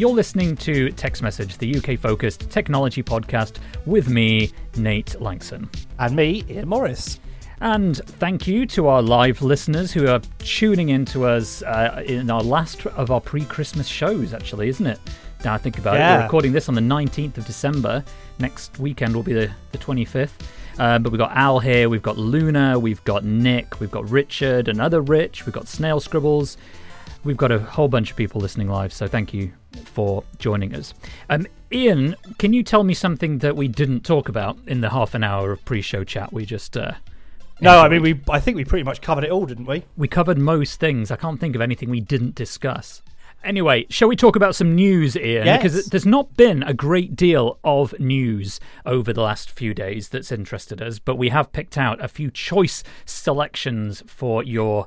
You're listening to Tech's Message, the UK-focused technology podcast with me, Nate Lanxon. And me, Ian Morris. And thank you to our live listeners who are tuning in to us uh, in our last of our pre Christmas shows, actually, isn't it? Now I think about it, we're recording this on the 19th of December. Next weekend will be the, the 25th. Uh, but we've got Al here, we've got Luna, we've got Nick, we've got Richard, another Rich, we've got Snail Scribbles. We've got a whole bunch of people listening live, so thank you for joining us. Um, Ian, can you tell me something that we didn't talk about in the half an hour of pre-show chat we just uh, No, I mean we. I think we pretty much covered it all, didn't we? We covered most things. I can't think of anything we didn't discuss. Anyway, shall we talk about some news, Ian? Yes. Because there's not been a great deal of news over the last few days that's interested us, but we have picked out a few choice selections for your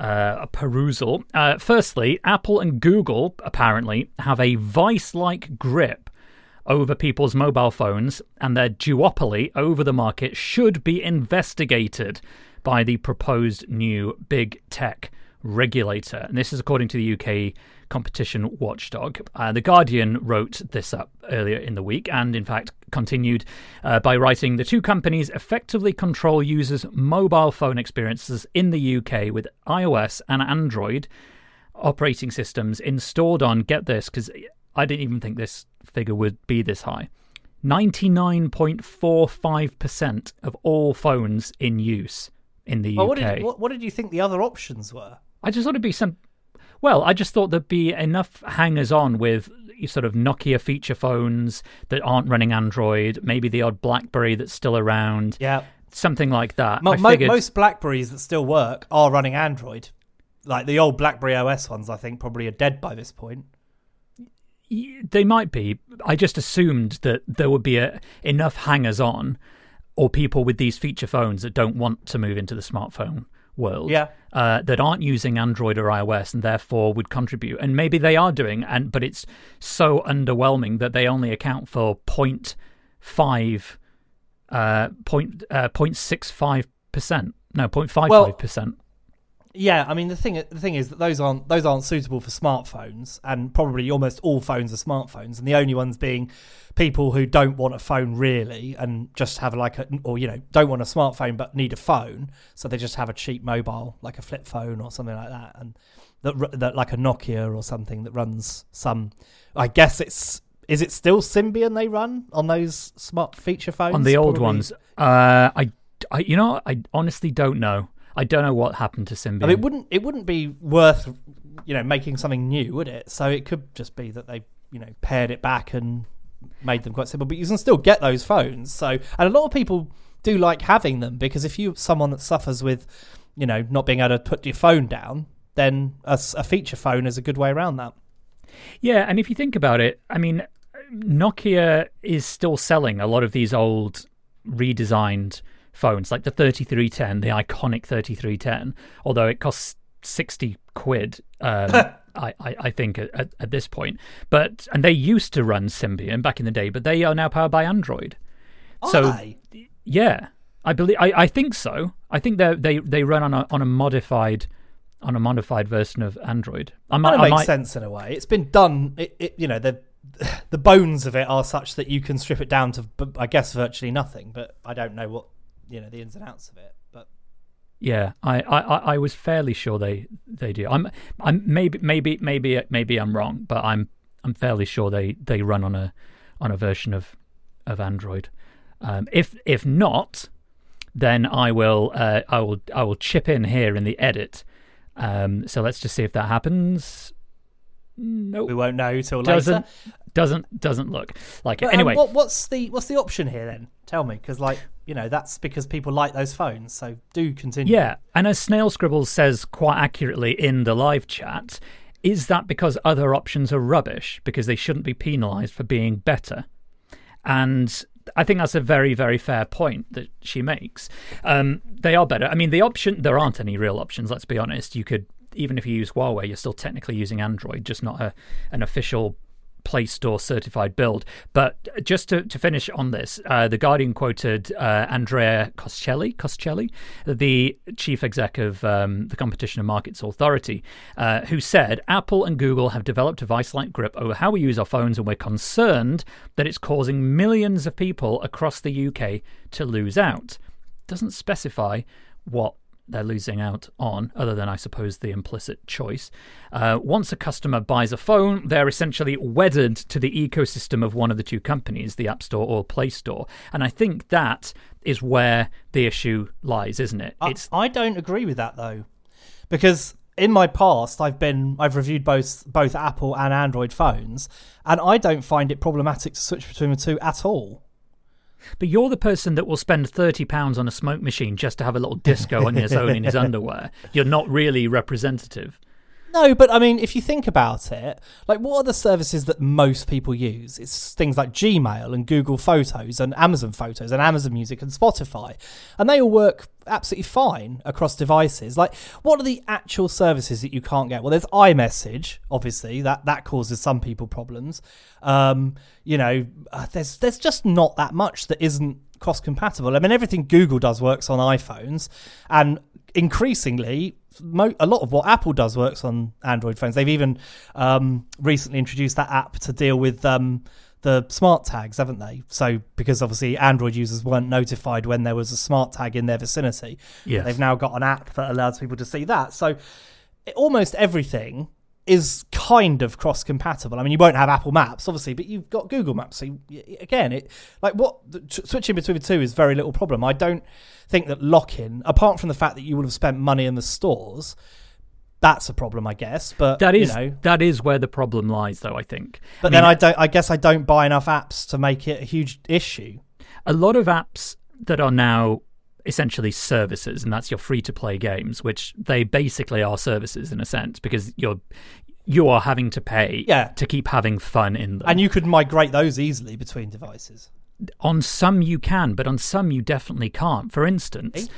uh, perusal. Uh, firstly, Apple and Google apparently have a vice like grip over people's mobile phones, and their duopoly over the market should be investigated by the proposed new big tech regulator. And this is according to the UK competition watchdog. Uh, the Guardian wrote this up earlier in the week and, in fact, continued uh, by writing the two companies effectively control users' mobile phone experiences in the UK with iOS and Android operating systems installed on, get this, because I didn't even think this figure would be this high. 99.45% of all phones in use in the Well, UK. what, did, what, what did you think the other options were? I just thought it'd be some. Well, I just thought there'd be enough hangers on with sort of Nokia feature phones that aren't running Android, maybe the odd Blackberry that's still around, Yeah, something like that. Mo- figured, most Blackberries that still work are running Android. Like the old BlackBerry OS ones, I think probably are dead by this point. They might be. I just assumed that there would be a, enough hangers on or people with these feature phones that don't want to move into the smartphone world Yeah. uh, that aren't using Android or iOS and therefore would contribute. And maybe they are doing, and but it's so underwhelming that they only account for 0.5, uh, point, uh, 0.65%. No, 0.55%. Yeah, I mean the thing the thing is that those aren't those aren't suitable for smartphones, and probably almost all phones are smartphones, and the only ones being people who don't want a phone really, and just have like a or you know don't want a smartphone but need a phone, so they just have a cheap mobile like a flip phone or something like that, and that, that like a Nokia or something that runs some. I guess it's is it still Symbian they run on those smart feature phones on the old Probably- ones. Uh, I, I, you know, I honestly don't know. I don't know what happened to Symbian. I mean, it wouldn't it wouldn't be worth you know making something new, would it? So it could just be that they you know pared it back and made them quite simple. But you can still get those phones. So and a lot of people do like having them because if you're someone that suffers with you know not being able to put your phone down, then a feature phone is a good way around that. Yeah, and if you think about it, I mean, Nokia is still selling a lot of these old redesigned phones, like the 3310, the iconic 3310, although it costs 60 quid, um, I, I, I think, at, at, this point. But, and they used to run Symbian back in the day, but they are now powered by Android. So, Aye. yeah, I believe, I, I think so. I think they they they run on a on a modified on a modified version of Android. I might, Kind I makes might, sense in a way. It's been done. It, it you know the the bones of it are such that you can strip it down to I guess virtually nothing. But I don't know what you know the ins and outs of it. But Yeah, I, I, I I was fairly sure they, they do. I'm I'm maybe maybe maybe maybe I'm wrong, but I'm I'm fairly sure they, they run on a on a version of of Android. Um, if if not, then I will uh, I will I will chip in here in the edit. Um, so let's just see if that happens. No, we won't know till Doesn't later. Doesn't doesn't look like it. But, um, Anyway, what, what's the what's the option here then? Tell me, because like you know that's because people like those phones. So do continue. Yeah, and as Snail Scribbles says quite accurately in the live chat, is that because other options are rubbish because they shouldn't be penalised for being better? And I think that's a very, very fair point that she makes. Um, they are better. I mean, the option there aren't any real options. Let's be honest. You could even if you use Huawei, you're still technically using Android, just not a an official Play Store certified build. But just to, to finish on this, uh, The Guardian quoted uh, Andrea Coscelli, Coscelli, the chief exec of um, the Competition and Markets Authority, uh, who said Apple and Google have developed a vice like grip over how we use our phones, and we're concerned that it's causing millions of people across the UK to lose out. Doesn't specify what they're losing out on, other than, I suppose, the implicit choice. Uh, once a customer buys a phone, they're essentially wedded to the ecosystem of one of the two companies, the App Store or Play Store. And I think that is where the issue lies, isn't it? I, I don't agree with that though, because in my past I've been I've reviewed both both Apple and Android phones, and I don't find it problematic to switch between the two at all. But you're the person that will spend thirty pounds on a smoke machine just to have a little disco on his own in his underwear. You're not really representative. No, but I mean, if you think about it, like what are the services that most people use? It's things like Gmail and Google Photos and Amazon Photos and Amazon Music and Spotify. And they all work absolutely fine across devices. Like, what are the actual services that you can't get? Well, there's iMessage, obviously, that, that causes some people problems. Um, you know, uh, there's there's just not that much that isn't cross compatible. I mean, everything Google does works on iPhones, and increasingly, mo- a lot of what Apple does works on Android phones. They've even um, recently introduced that app to deal with um, the smart tags, haven't they? So because obviously Android users weren't notified when there was a smart tag in their vicinity, Yes. they've now got an app that allows people to see that. So almost everything is kind of cross compatible. I mean, you won't have Apple Maps, obviously, but you've got Google Maps. So you- again, it like what switching between the two is very little problem. I don't think that lock in, apart from the fact that you would have spent money in the stores, that's a problem, I guess. But That is you know, that is where the problem lies, though. I think. but I mean, then I don't. I guess I don't buy enough apps to make it a huge issue. a lot of apps that are now essentially services and that's your free to play games which they basically are services in a sense because you're you are having to pay Yeah. to keep having fun in them And you could migrate those easily between devices. on some you can but on some you definitely can't for instance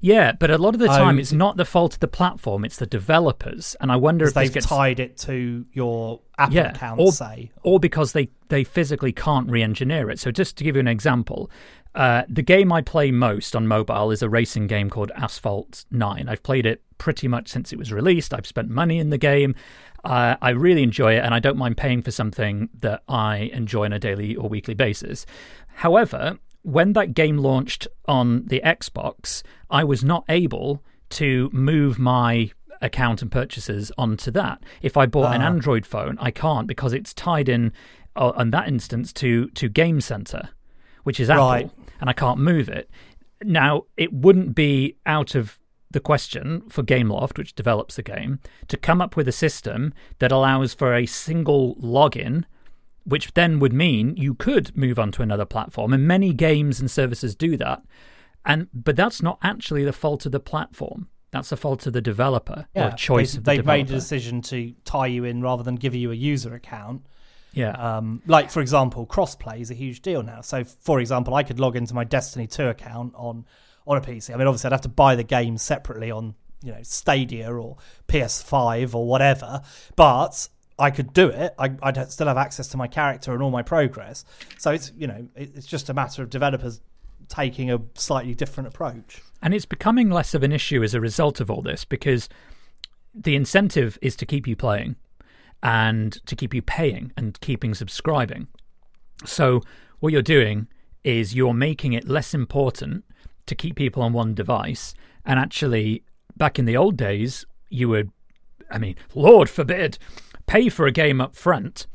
yeah but a lot of the time Oh, it's not the fault of the platform it's the developers and i wonder if they've gets tied it to your Apple yeah, account, or, say. or because they, they physically can't re-engineer it. So just to give you an example, uh, the game I play most on mobile is a racing game called Asphalt 9. I've played it pretty much since it was released. I've spent money in the game. Uh, I really enjoy it, and I don't mind paying for something that I enjoy on a daily or weekly basis. However, when that game launched on the Xbox, I was not able to move my account and purchases onto that. If I bought an Android phone, I can't because it's tied in, uh, on that instance, to to Game Center, which is Apple, Right. and I can't move it. Now, it wouldn't be out of the question for Gameloft, which develops the game, to come up with a system that allows for a single login, which then would mean you could move on to another platform. And many games and services do that. And but that's not actually the fault of the platform. That's the fault of the developer or choice they, of the they've developer. made a decision to tie you in rather than give you a user account. yeah. Um, like for example, crossplay is a huge deal now. So, for example, I could log into my Destiny 2 account on on a PC. I mean, obviously, I'd have to buy the game separately on you know Stadia or PS5 or whatever, but I could do it. I, I'd still have access to my character and all my progress. So it's you know it's just a matter of developers taking a slightly different approach. And it's becoming less of an issue as a result of all this because the incentive is to keep you playing and to keep you paying and keeping subscribing. So, what you're doing is you're making it less important to keep people on one device. And actually, back in the old days, you would, I mean, Lord forbid, pay for a game up front.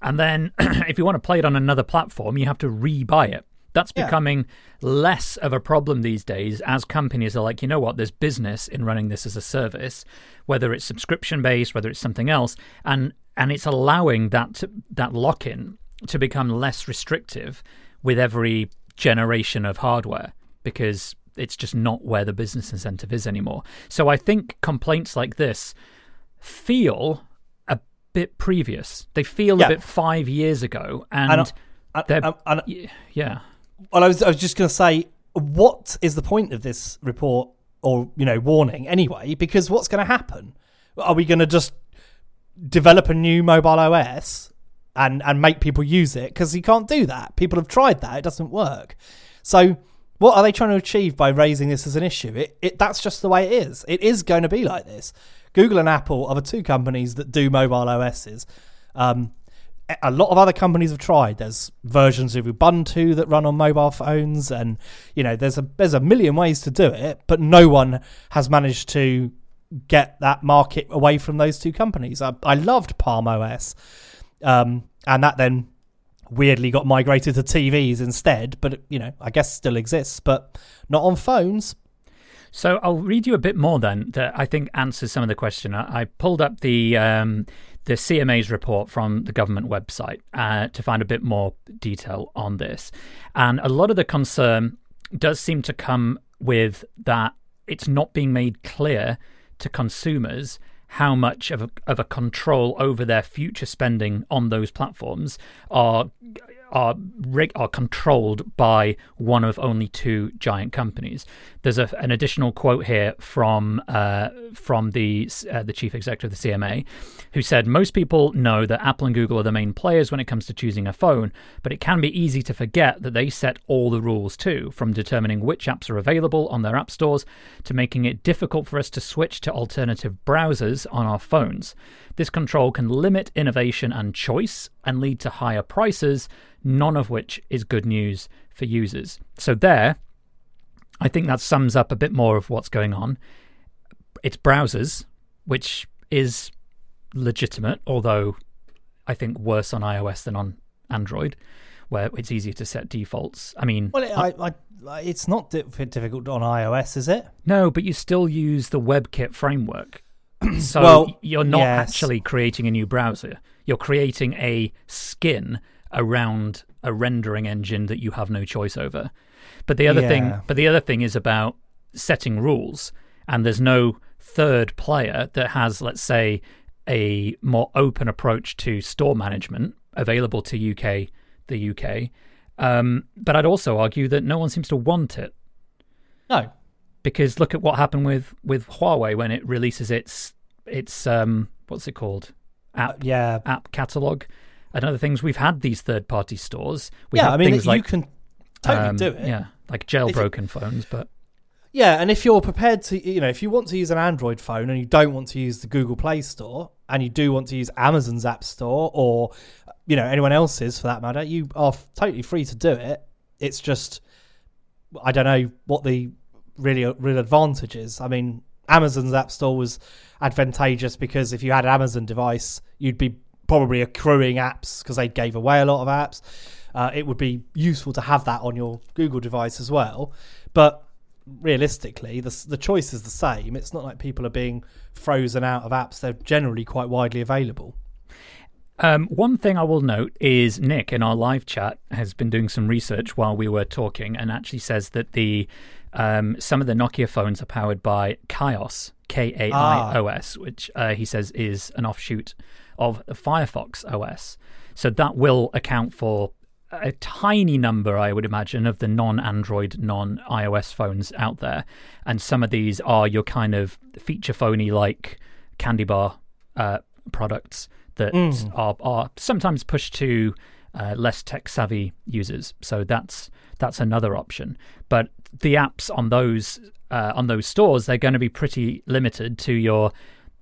And then if you want to play it on another platform, you have to re-buy it. That's Yeah. becoming less of a problem these days as companies are like, you know what, there's business in running this as a service, whether it's subscription based, whether it's something else. And and it's allowing that to, that lock in to become less restrictive with every generation of hardware because it's just not where the business incentive is anymore. So I think complaints like this feel a bit previous. They feel Yeah. a bit five years ago, and, And, and, and yeah. Well, I was, I was just going to say, what is the point of this report or you know warning anyway? Because what's going to happen? Are we going to just develop a new mobile OS and and make people use it? Because you can't do that. People have tried that; it doesn't work. So, what are they trying to achieve by raising this as an issue? It, it that's just the way it is. It is going to be like this. Google and Apple are the two companies that do mobile OSs. Um, a lot of other companies have tried. There's versions of Ubuntu that run on mobile phones, and you know, there's a there's a million ways to do it, but no one has managed to get that market away from those two companies. I, I loved Palm OS, um, and that then weirdly got migrated to TVs instead. But you know, I guess still exists, but not on phones. So I'll read you a bit more then that I think answers some of the question. I, pulled up the um, the CMA's report from the government website uh, to find a bit more detail on this, and a lot of the concern does seem to come with that it's not being made clear to consumers how much of a, of a control over their future spending on those platforms are are rig- are controlled by one of only two giant companies. There's a, an additional quote here from uh, from the uh, the chief executive of the CMA, who said most people know that Apple and Google are the main players when it comes to choosing a phone, but it can be easy to forget that they set all the rules too, from determining which apps are available on their app stores to making it difficult for us to switch to alternative browsers on our phones. This control can limit innovation and choice and lead to higher prices, none of which is good news for users. So, there, I think that sums up a bit more of what's going on. It's browsers, which is legitimate, although I think worse on iOS than on Android, where it's easier to set defaults. I mean, Well, it, I, I, it's not difficult on iOS, is it? no, but you still use the WebKit framework. so Well, you're not yes. actually creating a new browser. You're creating a skin around a rendering engine that you have no choice over. But the other thing, but the other thing is about setting rules, and there's no third player that has, let's say, a more open approach to store management available to UK, the UK. Um, but I'd also argue that no one seems to want it No. Because look at what happened with with Huawei when it releases its its um what's it called app Yeah. app catalog and other things. We've had these third party stores. We yeah, I mean, things you like can totally um, do it. Yeah, like jailbroken phones, but Yeah, and if you're prepared to, you know, if you want to use an Android phone and you don't want to use the Google Play Store and you do want to use Amazon's App Store or, you know, anyone else's for that matter, you are f- totally free to do it. It's just, I don't know what the really real advantages. I mean, Amazon's App Store was advantageous because if you had an Amazon device, you'd be probably accruing apps because they gave away a lot of apps. Uh, it would be useful to have that on your Google device as well. But realistically, the the choice is the same. It's not like people are being frozen out of apps; they're generally quite widely available. Um, one thing I will note is Nick in our live chat has been doing some research while we were talking, and actually says that the um, some of the Nokia phones are powered by Kaios, K A I O S, which uh, he says is an offshoot of the Firefox OS. So that will account for a tiny number, I would imagine, of the non-Android, non-iOS phones out there, and some of these are your kind of feature phony like candy bar uh, products that are are sometimes pushed to uh, less tech savvy users. So that's that's another option. But the apps on those uh, on those stores they're going to be pretty limited to your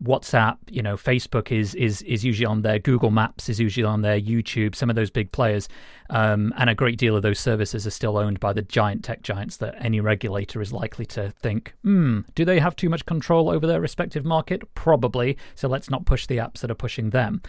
WhatsApp. You know, Facebook is is is usually on there. Google Maps is usually on there. YouTube, some of those big players, um, and a great deal of those services are still owned by the giant tech giants that any regulator is likely to think, hmm, do they have too much control over their respective market? Probably. So let's not push the apps that are pushing them.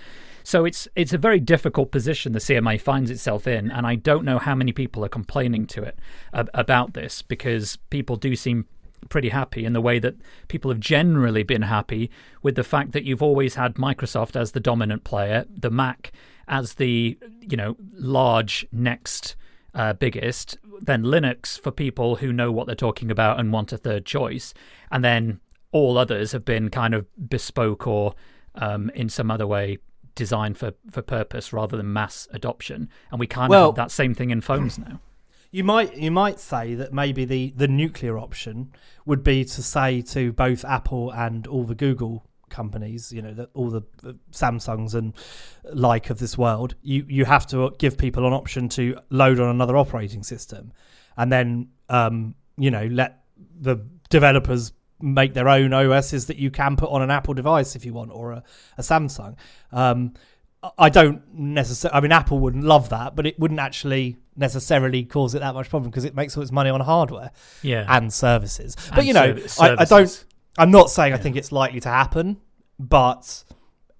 So it's it's a very difficult position the CMA finds itself in, and I don't know how many people are complaining to it ab- about this because people do seem pretty happy in the way that people have generally been happy with the fact that you've always had Microsoft as the dominant player, the Mac as the you know large next uh, biggest, then Linux for people who know what they're talking about and want a third choice, and then all others have been kind of bespoke or um, in some other way designed for, for purpose rather than mass adoption. And we kind of Well- have that same thing in phones now. You might you might say that maybe the, the nuclear option would be to say to both Apple and all the Google companies, you know, that all the Samsungs and like of this world, you you have to give people an option to load on another operating system, and then um, you know let the developers make their own OSs that you can put on an Apple device if you want or a, a Samsung. Um, I don't necessarily. I mean, Apple wouldn't love that, but it wouldn't actually necessarily cause it that much problem because it makes all its money on hardware Yeah. and services. But And you know, serv- I, I don't. I'm not saying I think it's likely to happen, but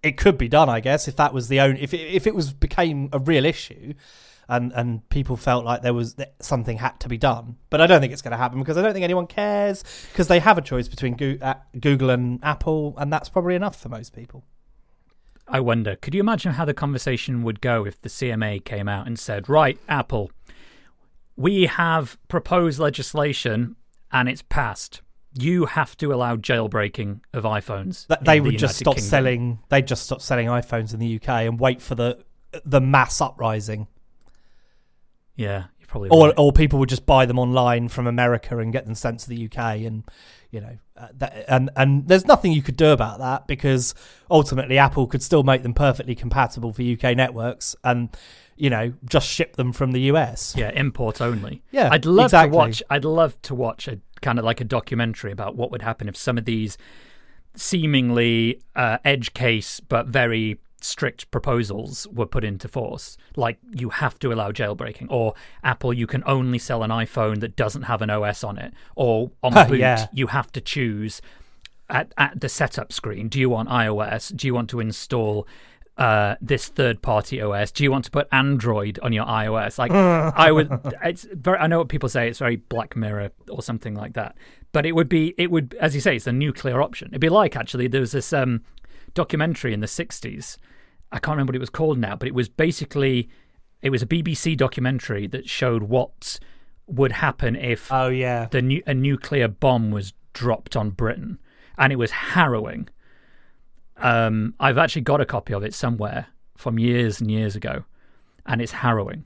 it could be done. I guess if that was the only if it, if it was became a real issue. And, and people felt like there was that something had to be done, but I don't think it's going to happen because I don't think anyone cares because they have a choice between uh, Google and Apple, and that's probably enough for most people. I wonder, could you imagine how the conversation would go if the CMA came out and said, right, Apple, we have proposed legislation and it's passed. You have to allow jailbreaking of iPhones. That they the would just stop Kingdom." selling. They'd just stop selling iPhones in the UK and wait for the the mass uprising, Yeah, you're probably or right. or people would just buy them online from America and get them sent to the UK, and you know, uh, that, and and there's nothing you could do about that because ultimately Apple could still make them perfectly compatible for UK networks, and you know, just ship them from the US. Yeah, import only. Yeah, I'd love exactly. to watch. I'd love to watch a kind of like a documentary about what would happen if some of these seemingly uh, edge case but very strict proposals were put into force. Like you have to allow jailbreaking, or Apple, you can only sell an iPhone that doesn't have an OS on it, or on boot, Yeah. you have to choose at, at the setup screen do you want iOS? Do you want to install uh, this third party OS? Do you want to put Android on your iOS? Like, I would, it's very, I know what people say, it's very Black Mirror or something like that. But it would be, it would, as you say, it's a nuclear option. It'd be like actually, there was this um, documentary in the 60s. I can't remember what it was called now, but it was basically, it was a BBC documentary that showed what would happen if Oh yeah, the nu- a nuclear bomb was dropped on Britain, and it was harrowing. Um, I've actually got a copy of it somewhere from years and years ago, and it's harrowing,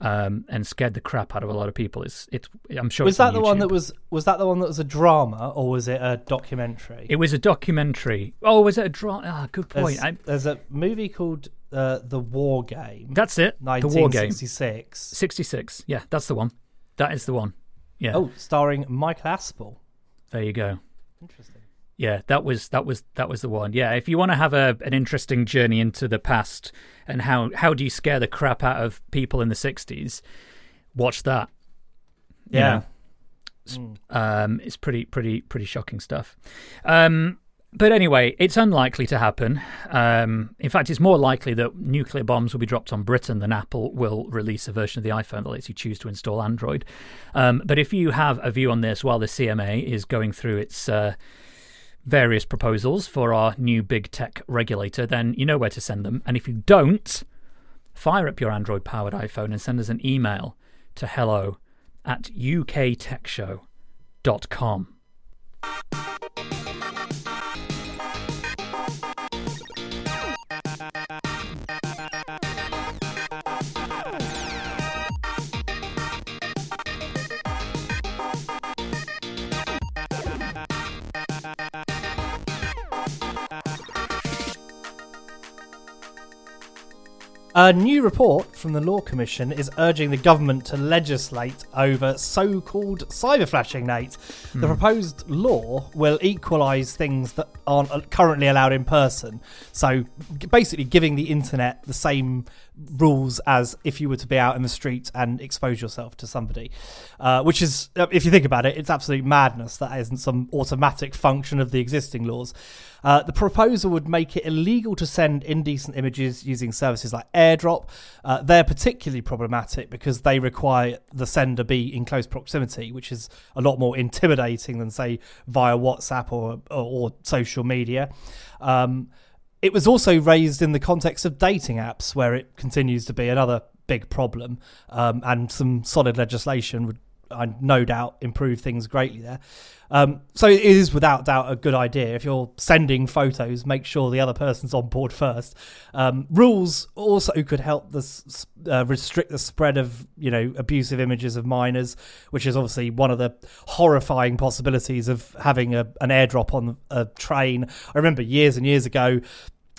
um, and scared the crap out of a lot of people. It's it's I'm sure was it's on that the one YouTube. that was was that the one that was a drama or was it a documentary? It was a documentary. Oh, was it a drama? Ah, good point. There's, there's a movie called uh, The War Game, that's it. The War Game. 1966. Sixty six. Yeah, that's the one. That is the one. Yeah. Oh, starring Michael Aspel. there you go. Interesting. Yeah, that was that was that was the one. Yeah, if you want to have a an interesting journey into the past and how how do you scare the crap out of people in the '60s, watch that. You Yeah. know, um, it's pretty pretty pretty shocking stuff. Um, but anyway, it's unlikely to happen. Um, in fact, it's more likely that nuclear bombs will be dropped on Britain than Apple will release a version of the iPhone that lets you choose to install Android. Um, but if you have a view on this while the CMA is going through its uh, various proposals for our new big tech regulator, then you know where to send them. And if you don't, fire up your Android powered iPhone and send us an email to hello at uktechshow.com. A new report from the Law Commission is urging the government to legislate over so called cyber flashing, Nate. The proposed law will equalise things that aren't currently allowed in person. So basically, giving the internet the same rules as if you were to be out in the street and expose yourself to somebody. Uh, which is, uh, if you think about it, it's absolute madness. That isn't some automatic function of the existing laws. Uh, the proposal would make it illegal to send indecent images using services like AirDrop. Uh, they're particularly problematic because they require the sender be in close proximity, which is a lot more intimidating than, say, via WhatsApp or, or, or social media. Um, it was also raised in the context of dating apps, where it continues to be another big problem, um, and some solid legislation would I no doubt improve things greatly there. Um, so it is without doubt a good idea. If you're sending photos, make sure the other person's on board first. Um, rules also could help this, uh, restrict the spread of you know abusive images of minors, which is obviously one of the horrifying possibilities of having a, an airdrop on a train. I remember years and years ago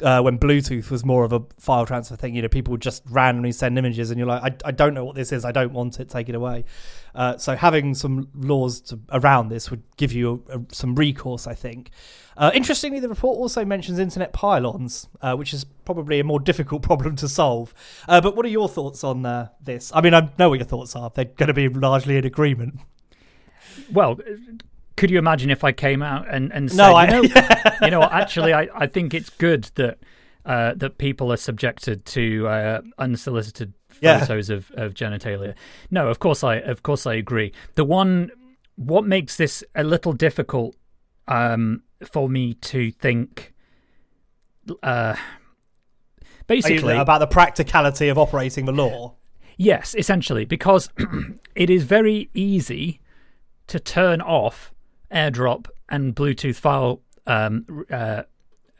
uh, when Bluetooth was more of a file transfer thing, you know, people would just randomly send images, and you're like, I, I don't know what this is, I don't want it, take it away. Uh, so having some laws to, around this would give you a, a, some recourse, I think. Uh, interestingly, the report also mentions internet pile-ons, uh, which is probably a more difficult problem to solve. Uh, but what are your thoughts on uh, this? I mean, I know what your thoughts are. They're going to be largely in agreement. Well, could you imagine if I came out and, and said, no, I, you, know, you know, actually, I, I think it's good that uh, that people are subjected to uh, unsolicited photos yeah. of, of genitalia. No, of course I of course I agree. The one what makes this a little difficult um, for me to think uh, basically about the practicality of operating the law. Yes, essentially, because it is very easy to turn off AirDrop and Bluetooth file um, uh,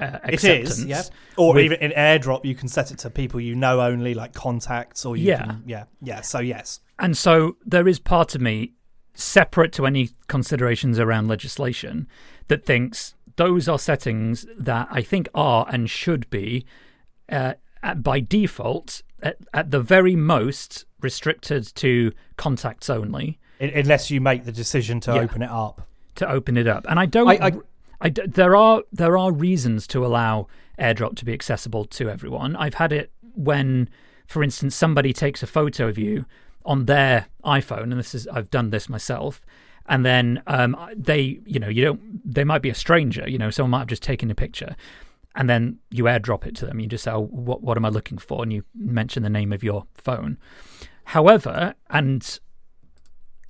uh, it is, yeah. Or with, even in AirDrop, you can set it to people you know only, like contacts, or yeah, can, yeah, yeah. So yes, and so there is part of me separate to any considerations around legislation that thinks those are settings that I think are and should be uh, by default at, at the very most restricted to contacts only, unless you make the decision to yeah. open it up to open it up. And I don't. I, I, I, there are there are reasons to allow AirDrop to be accessible to everyone. I've had it when, for instance, somebody takes a photo of you on their iPhone, and this is I've done this myself. And then um, they, you know, you don't. They might be a stranger. You know, someone might have just taken a picture, and then you airdrop it to them. You just say, oh, "What what am I looking for?" And you mention the name of your phone. However, and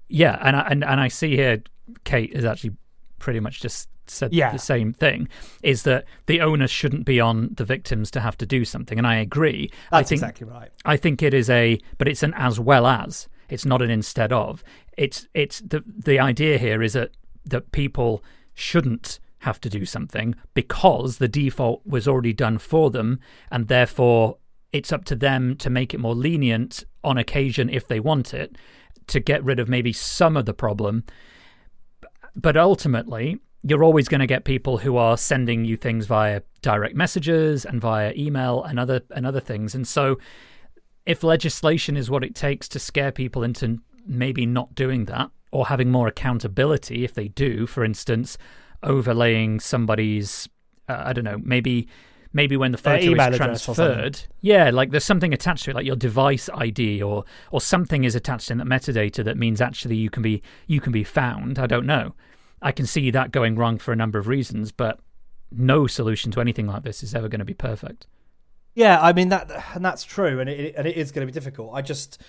yeah, and I, and and I see here Kate has actually pretty much just said yeah. the same thing is that the onus shouldn't be on the victims to have to do something and i agree. That's I think, exactly right. I think it is a but it's an as well as. It's not an instead of. It's it's the the idea here is that that people shouldn't have to do something because the default was already done for them and therefore it's up to them to make it more lenient on occasion if they want it to get rid of maybe some of the problem but ultimately, you're always going to get people who are sending you things via direct messages and via email and other and other things. And so, if legislation is what it takes to scare people into maybe not doing that or having more accountability if they do, for instance, overlaying somebody's, uh, I don't know, maybe maybe when the uh, photo is transferred, yeah, like there's something attached to it, like your device ID or or something is attached in that metadata that means actually you can be you can be found. I don't know. I can see that going wrong for a number of reasons, but no solution to anything like this is ever going to be perfect. Yeah, I mean that, and that's true, and it and it is going to be difficult. I just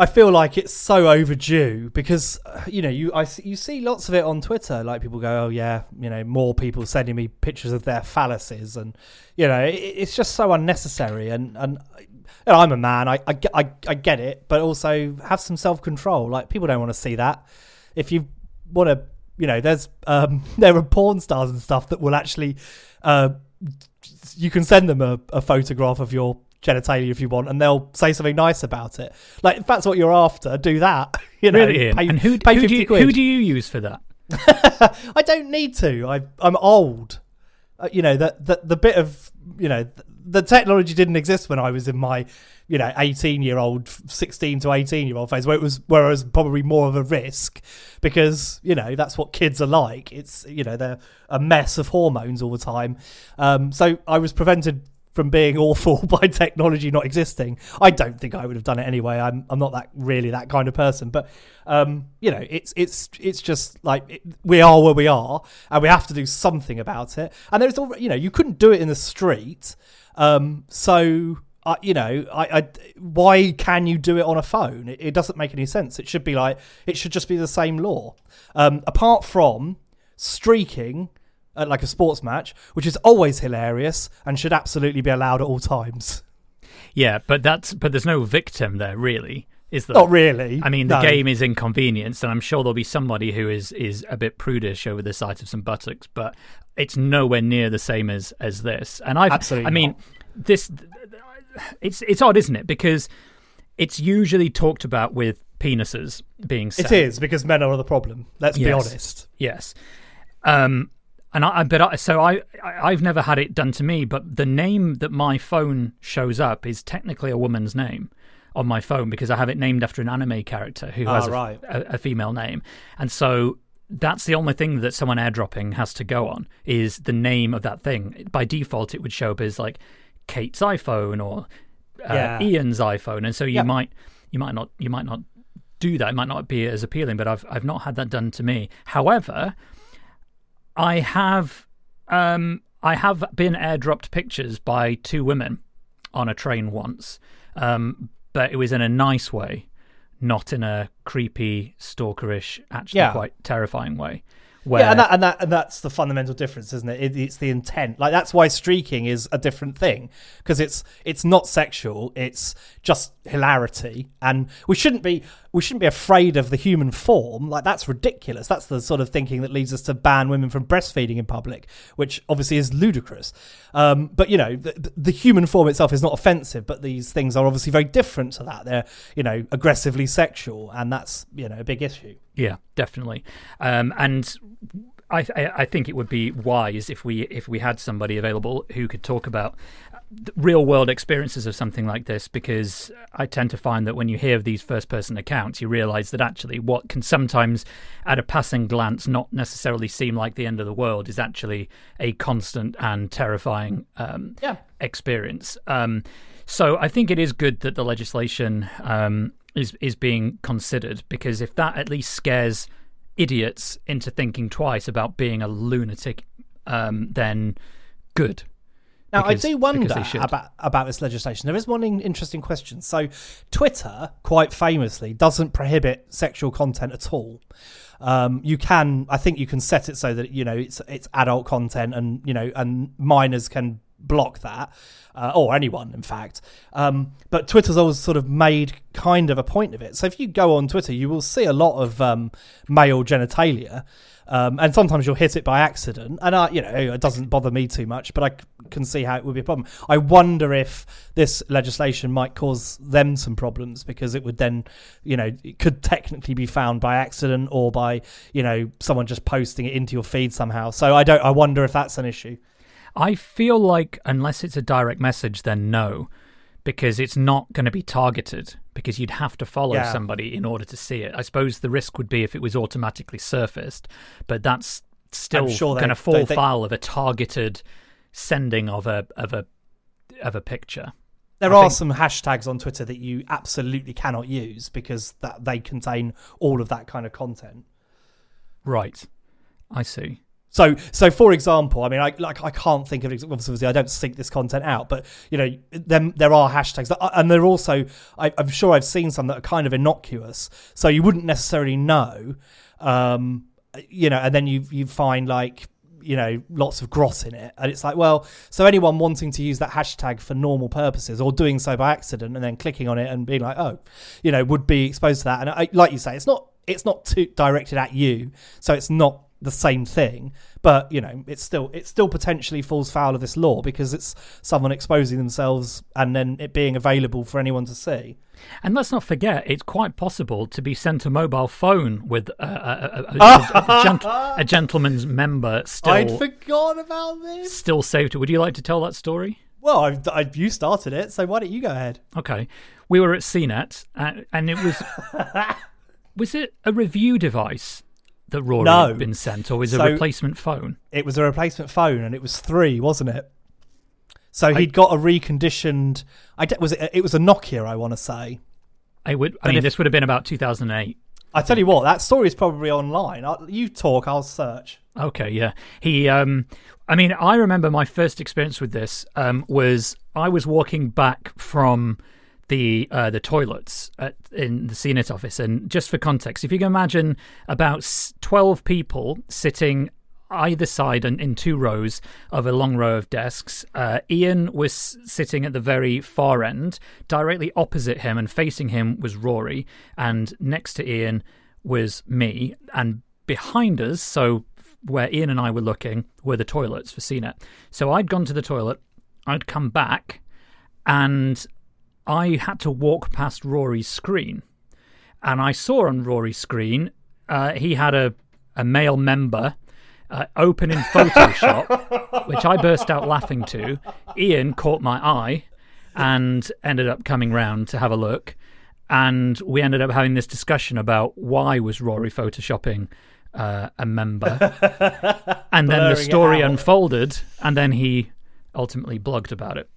I feel like it's so overdue because uh, you know you I you see lots of it on Twitter. Like people go, "Oh yeah, you know, more people sending me pictures of their phalluses," and you know, it, it's just so unnecessary. And and I'm a man, I, I I I get it, but also have some self control. Like people don't want to see that. If you want to, you know, there's um there are porn stars and stuff that will actually, uh, you can send them a, a photograph of your genitalia if you want, and they'll say something nice about it. Like if that's what you're after, do that. You know, really, pay, and who, pay who, do you, who do you use for that? I don't need to. I, I'm old. Uh, you know that the, the bit of you know the, the technology didn't exist when I was in my you know 18 year old 16 to 18 year old phase where it was where it was probably more of a risk because you know that's what kids are like it's you know they're a mess of hormones all the time um, so I was prevented from being awful by technology not existing. I don't think I would have done it anyway. I'm I'm not that really that kind of person, but um, you know, it's it's it's just like it, we are where we are, and we have to do something about it. And there's all you know, you couldn't do it in the street, um, so. Uh, you know, I, I, why can you do it on a phone? It, it, doesn't make any sense. It should be like it should just be the same law. Um, apart from streaking, at like a sports match, which is always hilarious and should absolutely be allowed at all times. Yeah, but that's but there's no victim there really. Is there? Not really. I mean, the no. game is inconvenienced, and I'm sure there'll be somebody who is is a bit prudish over the sight of some buttocks, but it's nowhere near the same as as this. And I've, Absolutely I mean, not. this, it's it's odd, isn't it? Because it's usually talked about with penises being. Set. It is because men are the problem. Let's be honest. Yes. Um, and I, but I, so I, I've never had it done to me, but the name that my phone shows up is technically a woman's name on my phone because I have it named after an anime character who Ah, has a, right. a, a female name, and so that's the only thing that someone airdropping has to go on is the name of that thing. By default, it would show up as like Kate's iPhone or uh, Yeah. Ian's iPhone, and so you Yep. might you might not you might not do that. It might not be as appealing, but I've I've not had that done to me. However, I have um I have been airdropped pictures by two women on a train once, um, but it was in a nice way, not in a creepy, stalkerish, actually Yeah. quite terrifying way. Where Yeah, and that, and that and that's the fundamental difference, isn't it? it? It's the intent. Like that's why streaking is a different thing because it's it's not sexual. It's just hilarity, and we shouldn't be we shouldn't be afraid of the human form. Like that's ridiculous. That's the sort of thinking that leads us to ban women from breastfeeding in public, which obviously is ludicrous. Um, but you know, the, the human form itself is not offensive, but these things are obviously very different to that. They're you know aggressively sexual, and that's you know a big issue. Yeah, definitely. Um, and I, I I think it would be wise if we if we had somebody available who could talk about real world experiences of something like this because I tend to find that when you hear of these first person accounts you realize that actually what can sometimes at a passing glance not necessarily seem like the end of the world is actually a constant and terrifying um, Yeah. experience. Um, so I think it is good that the legislation um, is is being considered because if that at least scares idiots into thinking twice about being a lunatic, um, then good. Now, Because- I do wonder about about this legislation. There is one in- interesting question. So, Twitter, quite famously, doesn't prohibit sexual content at all. Um, you can, I think, you can set it so that you know it's it's adult content, and you know, and minors can block that, uh, or anyone, in fact. Um, but Twitter's always sort of made kind of a point of it. So, if you go on Twitter, you will see a lot of um, male genitalia. Um, and sometimes you'll hit it by accident, and I, you know, it doesn't bother me too much. But I c- can see how it would be a problem. I wonder if this legislation might cause them some problems because it would then, you know, it could technically be found by accident or by, you know, someone just posting it into your feed somehow. So I don't. I wonder if that's an issue. I feel like unless it's a direct message, then no, because it's not going to be targeted. Because you'd have to follow Yeah. somebody in order to see it. I suppose the risk would be if it was automatically surfaced, but that's still sure going to fall they- foul of a targeted sending of a of a of a picture. There I are think- some hashtags on Twitter that you absolutely cannot use because that they contain all of that kind of content. Right, I see. So, so for example, I mean, I like I can't think of obviously I don't sync this content out, but you know, them there are hashtags, that, and they're also I, I'm sure I've seen some that are kind of innocuous, so you wouldn't necessarily know, um, you know, and then you you find like you know lots of grot in it, and it's like, well, so anyone wanting to use that hashtag for normal purposes or doing so by accident and then clicking on it and being like, oh, you know, would be exposed to that, and I, like you say, it's not it's not too directed at you, so it's not the same thing but you know it's still it still potentially falls foul of this law because it's someone exposing themselves and then it being available for anyone to see And let's not forget, it's quite possible to be sent a mobile phone with a, a, a, gent- a gentleman's member still i'd forgotten about this still saved. It. Would you like to tell that story? well I, I, you started it so why don't you go ahead Okay, we were at CNET, and, uh, and it was was it a review device that Rory No. had been sent, or was So- a replacement phone? it was a replacement phone and it was three wasn't it So he'd got a reconditioned. I d- was it, it was a Nokia, I want to say. I would. I But mean, if- this would have been about 2008. I tell you what, that story is probably online. i you talk, I'll search. Okay, yeah. He, um, I mean, I remember my first experience with this um, was I was walking back from the uh, the toilets at, in the CNET office, and just for context, if you can imagine about twelve people sitting either side and in two rows of a long row of desks. Uh, Ian was sitting at the very far end. Directly opposite him and facing him was Rory, and next to Ian was me, and behind us, so where Ian and I were looking, were the toilets for CNET. So I'd gone to the toilet, I'd come back, and I had to walk past Rory's screen. And I saw on Rory's screen, uh, he had a, a male member uh, open in Photoshop, which I burst out laughing to. Ian caught my eye and ended up coming round to have a look. And we ended up having this discussion about why was Rory photoshopping uh, a member. and then the story unfolded, unfolded, and then he ultimately blogged about it.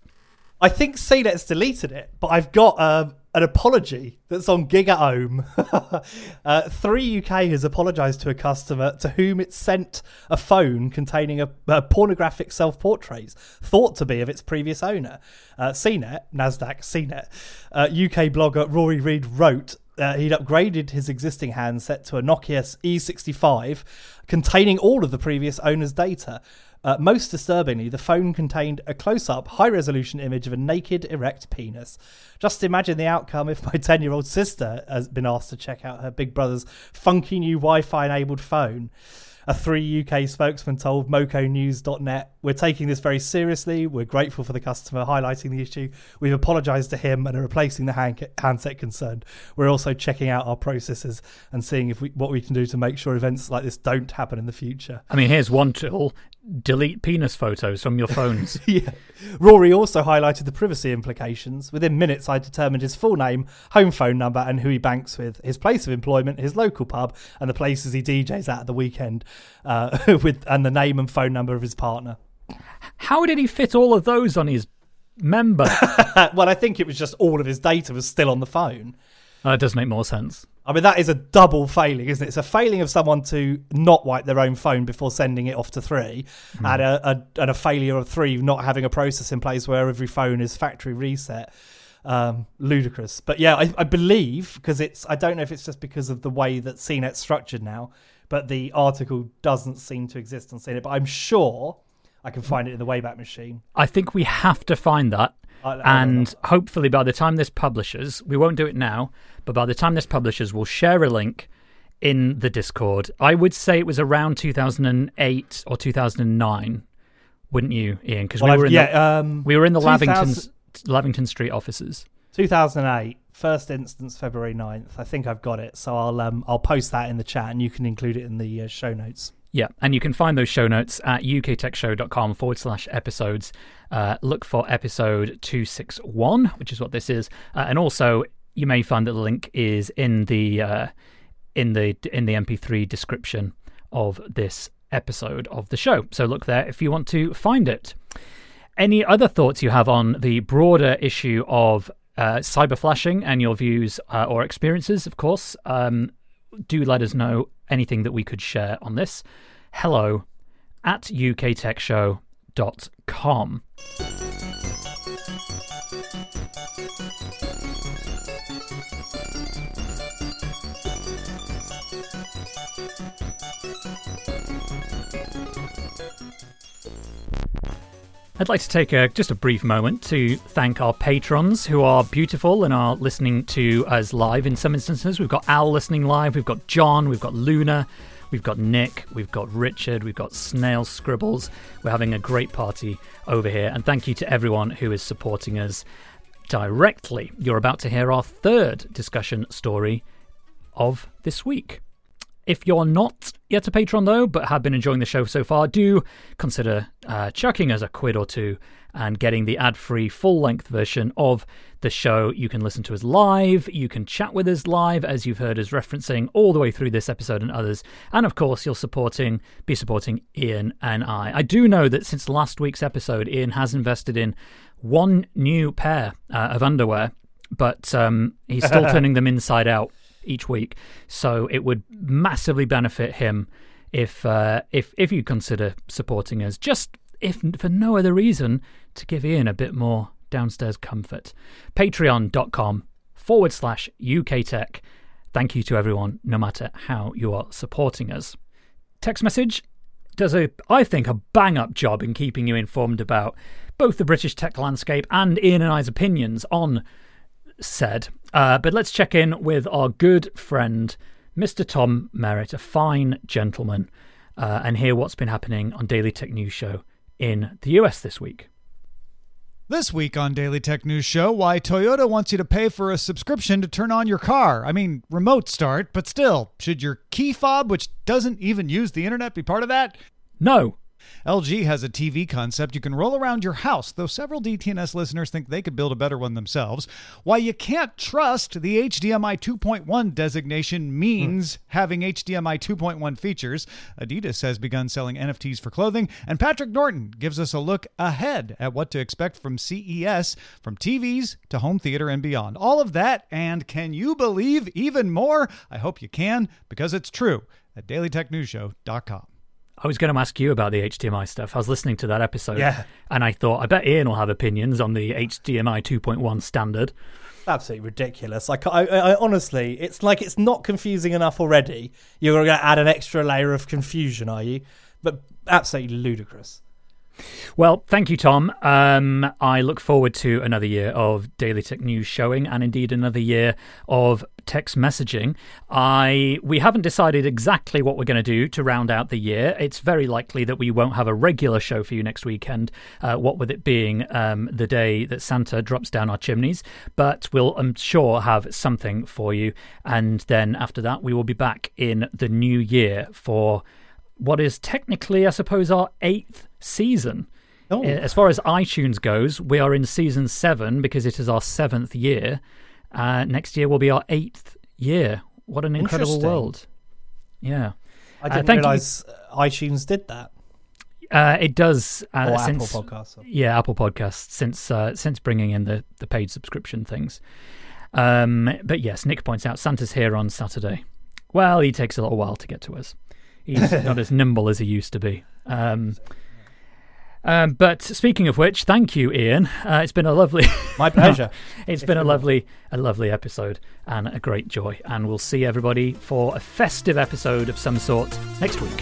I think CNET's deleted it, but I've got um, an apology that's on GigaOM. uh, 3UK has apologised to a customer to whom it sent a phone containing a, a pornographic self-portraits thought to be of its previous owner. Uh, CNET, Nasdaq, CNET, uh, UK blogger Rory Reid wrote uh, he'd upgraded his existing handset to a Nokia E65 containing all of the previous owner's data. Uh, most disturbingly, the phone contained a close up, high resolution image of a naked, erect penis. Just imagine the outcome if my 10 year old sister has been asked to check out her big brother's funky new Wi Fi enabled phone. A three UK spokesman told MocoNews.net, We're taking this very seriously. We're grateful for the customer highlighting the issue. We've apologised to him and are replacing the hand- handset concerned. We're also checking out our processes and seeing if we, what we can do to make sure events like this don't happen in the future. I mean, here's one tool delete penis photos from your phones. yeah. Rory also highlighted the privacy implications. Within minutes, I determined his full name, home phone number, and who he banks with, his place of employment, his local pub, and the places he DJs at at the weekend, uh, with and the name and phone number of his partner. How did he fit all of those on his member? Uh, well, I think it was just all of his data was still on the phone. that does make more sense. I mean, that is a double failing, isn't it? It's a failing of someone to not wipe their own phone before sending it off to three, and, a, a, and a failure of three not having a process in place where every phone is factory reset. Um, ludicrous. But yeah, I, I believe, because it's, I don't know if it's just because of the way that CNET's structured now, but the article doesn't seem to exist on CNET, but I'm sure I can find it in the Wayback Machine. I think we have to find that. I- I and hopefully by the time this publishes, we won't do it now, but by the time this publishes, we'll share a link in the Discord. I would say it was around 2008 or 2009, wouldn't you, Ian? Because Well, we were in yeah, the, um, we were in the 2000 Lavington Lavington Street offices. 2008 first instance february 9th i think i've got it so i'll um i'll post that in the chat and you can include it in the uh, show notes Yeah, and you can find those show notes at uktechshow.com forward slash episodes. Uh, look for episode 261, which is what this is. Uh, and also, you may find that the link is in the uh, in the in the MP3 description of this episode of the show. So look there if you want to find it. Any other thoughts you have on the broader issue of uh, cyber flashing and your views uh, or experiences, of course, um, do let us know anything that we could share on this. Hello at uktechshow.com. I'd like to take a, just a brief moment to thank our patrons who are beautiful and are listening to us live in some instances. We've got Al listening live, we've got John, we've got Luna, we've got Nick, we've got Richard, we've got Snail Scribbles. We're having a great party over here, and thank you to everyone who is supporting us directly. You're about to hear our third discussion story of this week. If you're not yet a patron, though, but have been enjoying the show so far, do consider uh, chucking us a quid or two and getting the ad free full length version of the show. You can listen to us live, you can chat with us live, as you've heard us referencing all the way through this episode and others. And of course, you'll supporting be supporting Ian and I. I do know that since last week's episode, Ian has invested in one new pair uh, of underwear, but um, he's still turning them inside out each week. So it would massively benefit him if uh, if if you consider supporting us, just if for no other reason to give Ian a bit more downstairs comfort. Patreon.com forward slash UK Tech. Thank you to everyone, no matter how you are supporting us. Tech's Message does a, I think, a bang up job in keeping you informed about both the British tech landscape and Ian and I's opinions on said. Uh, but let's check in with our good friend, Mr. Tom Merritt, a fine gentleman, uh, and hear what's been happening on Daily Tech News Show in the US this week. This week on Daily Tech News Show, why Toyota wants you to pay for a subscription to turn on your car. I mean, remote start, but still, should your key fob, which doesn't even use the internet, be part of that? No. LG has a TV concept you can roll around your house, though several DTNS listeners think they could build a better one themselves. Why you can't trust the HDMI 2.1 designation means hmm. having HDMI 2.1 features. Adidas has begun selling NFTs for clothing, and Patrick Norton gives us a look ahead at what to expect from CES, from TVs to home theater and beyond. All of that, and can you believe even more? I hope you can, because it's true at dailytechnewsshow.com. I was going to ask you about the HDMI stuff. I was listening to that episode, Yeah. and I thought, I bet Ian will have opinions on the HDMI 2.1 standard. Absolutely ridiculous. Like I, I, I honestly, it's like it's not confusing enough already. You're going to add an extra layer of confusion, are you? But absolutely ludicrous. Well, thank you, Tom. Um, I look forward to another year of Daily Tech News showing, and indeed another year of text messaging. I we haven't decided exactly what we're going to do to round out the year. It's very likely that we won't have a regular show for you next weekend. Uh, what with it being um, the day that Santa drops down our chimneys, but we'll I'm sure have something for you. And then after that, we will be back in the new year for what is technically, I suppose, our eighth season. Oh. Uh, As far as iTunes goes, we are in season seven because it is our seventh year. Uh, next year will be our eighth year. What an incredible world! Yeah, I Uh, didn't you. realize iTunes did that. uh, it does. Uh, or since, Apple Podcasts. Yeah, Apple Podcasts since uh, since bringing in the the paid subscription things. Um, but yes, Nick points out Santa's here on Saturday. Well, he takes a little while to get to us. He's not as nimble as he used to be. Um, um, but speaking of which, thank you, Ian. Uh, it's been a lovely. My pleasure. It's been a lovely, a lovely episode and a great joy. And we'll see everybody for a festive episode of some sort next week.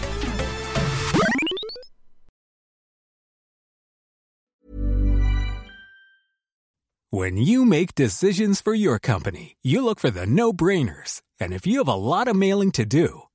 When you make decisions for your company, you look for the no brainers. And if you have a lot of mailing to do,